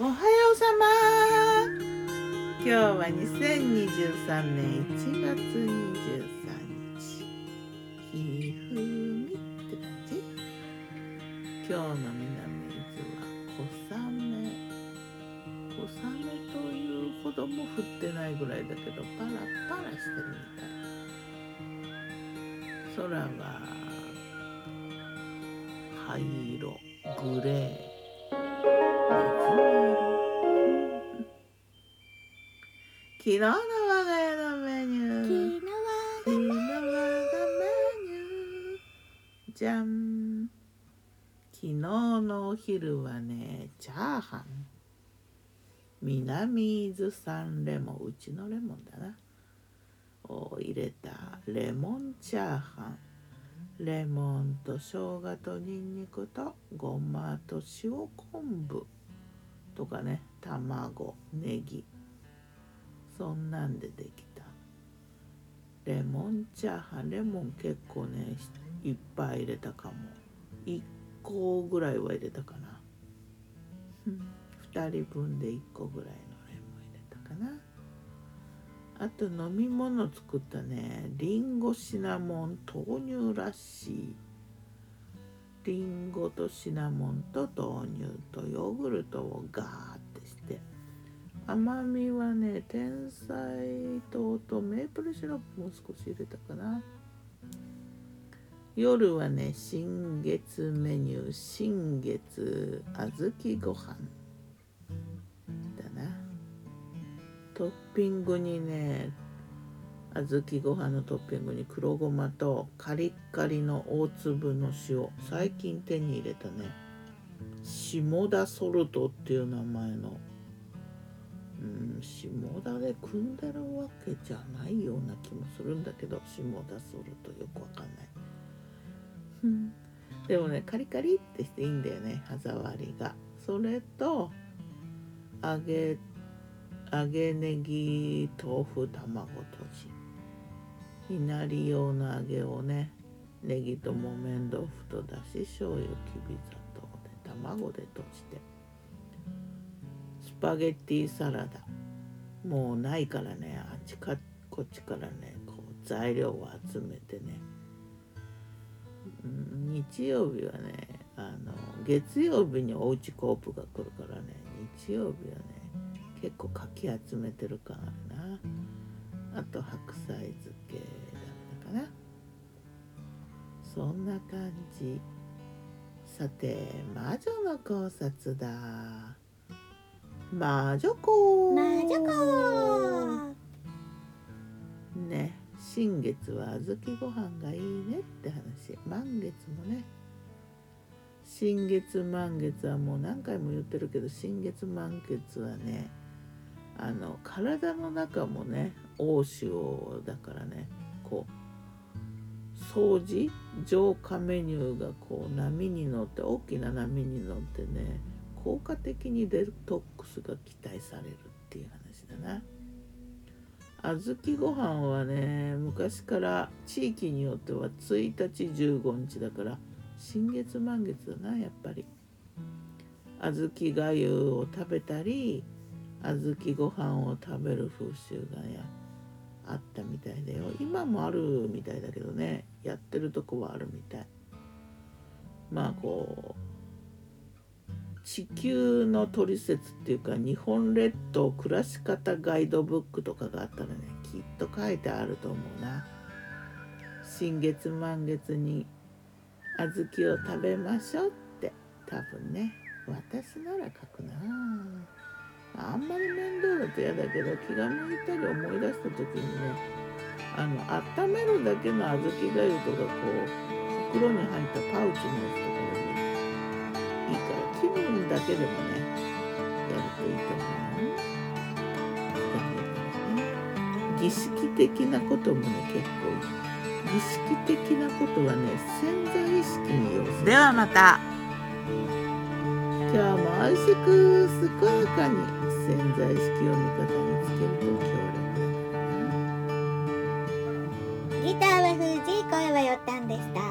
おはようさま。今日は2023年1月23日ひふみって感じ今日の南伊豆は小雨小雨というほども降ってないぐらいだけどパラパラしてるみたい。空は灰色グレー。水昨日の我が家のメニュー。昨日我がメニュー。じゃん昨日のお昼はねチャーハン。南伊豆産レモン。うちのレモンだな。を入れたレモンチャーハン。レモンと生姜とニンニクとごまと塩昆布とかね卵ネギそんなんでできた。レモンチャーハンレモン結構ねいっぱい入れたかも。1個ぐらいは入れたかな。2人分で1個ぐらいのレモン入れたかな。あと飲み物作ったね。りんごシナモン豆乳ラッシーりんごとシナモンと豆乳とヨーグルトをガーってして甘みはね天才糖とメープルシロップも少し入れたかな。夜はね新月メニュー新月小豆ご飯。だな。トッピングにね小豆ご飯のトッピングに黒ごまとカリッカリの大粒の塩最近手に入れたね下田ソルトっていう名前のうん下田で組んでるわけじゃないような気もするんだけど下田ソルトよくわかんない。でもねカリカリってしていいんだよね歯触りが。それと揚げ揚げネギ豆腐卵とじ。いなり用の揚げをねネギと木綿豆腐とだし醤油きび砂糖で卵でとじて。スパゲッティサラダ。もうないからね。あっちかこっちからね。こう材料を集めてね。日曜日はねあの月曜日におうちコープが来るからね。日曜日はね結構かき集めてる感あるな。あと白菜漬けだったかな。そんな感じ。さて魔女の考察だ。魔女子。魔女子。ね。新月は小豆ご飯がいいねって話。満月もね。新月満月はもう何回も言ってるけど新月満月はねあの体の中もね大潮だからねこう掃除？浄化メニューがこう波に乗って大きな波に乗ってね効果的にデトックスが期待されるっていう話だな。小豆ご飯はね昔から地域によっては1日15日だから新月満月だなやっぱり。小豆がゆを食べたり小豆ご飯を食べる風習がやあったみたいだよ。今もあるみたいだけどねやってるとこはあるみたい。まあこう地球の取説っていうか日本列島暮らし方ガイドブックとかがあったらね。きっと書いてあると思うな。新月満月に小豆を食べましょうって。多分ね。私なら書くな。あんまり面倒だと嫌だけど気が向いたり思い出した時にねあの温めるだけの小豆がゆとかこう袋に入ったパウチのやつとかだけでもねやるといいと思うよ。儀式的なこともね結構儀式的なことはね潜在意識に要する。ではまた。今日も美味しく健やかに潜在意識を味方につけると強力ギターは藤井声はよったんでした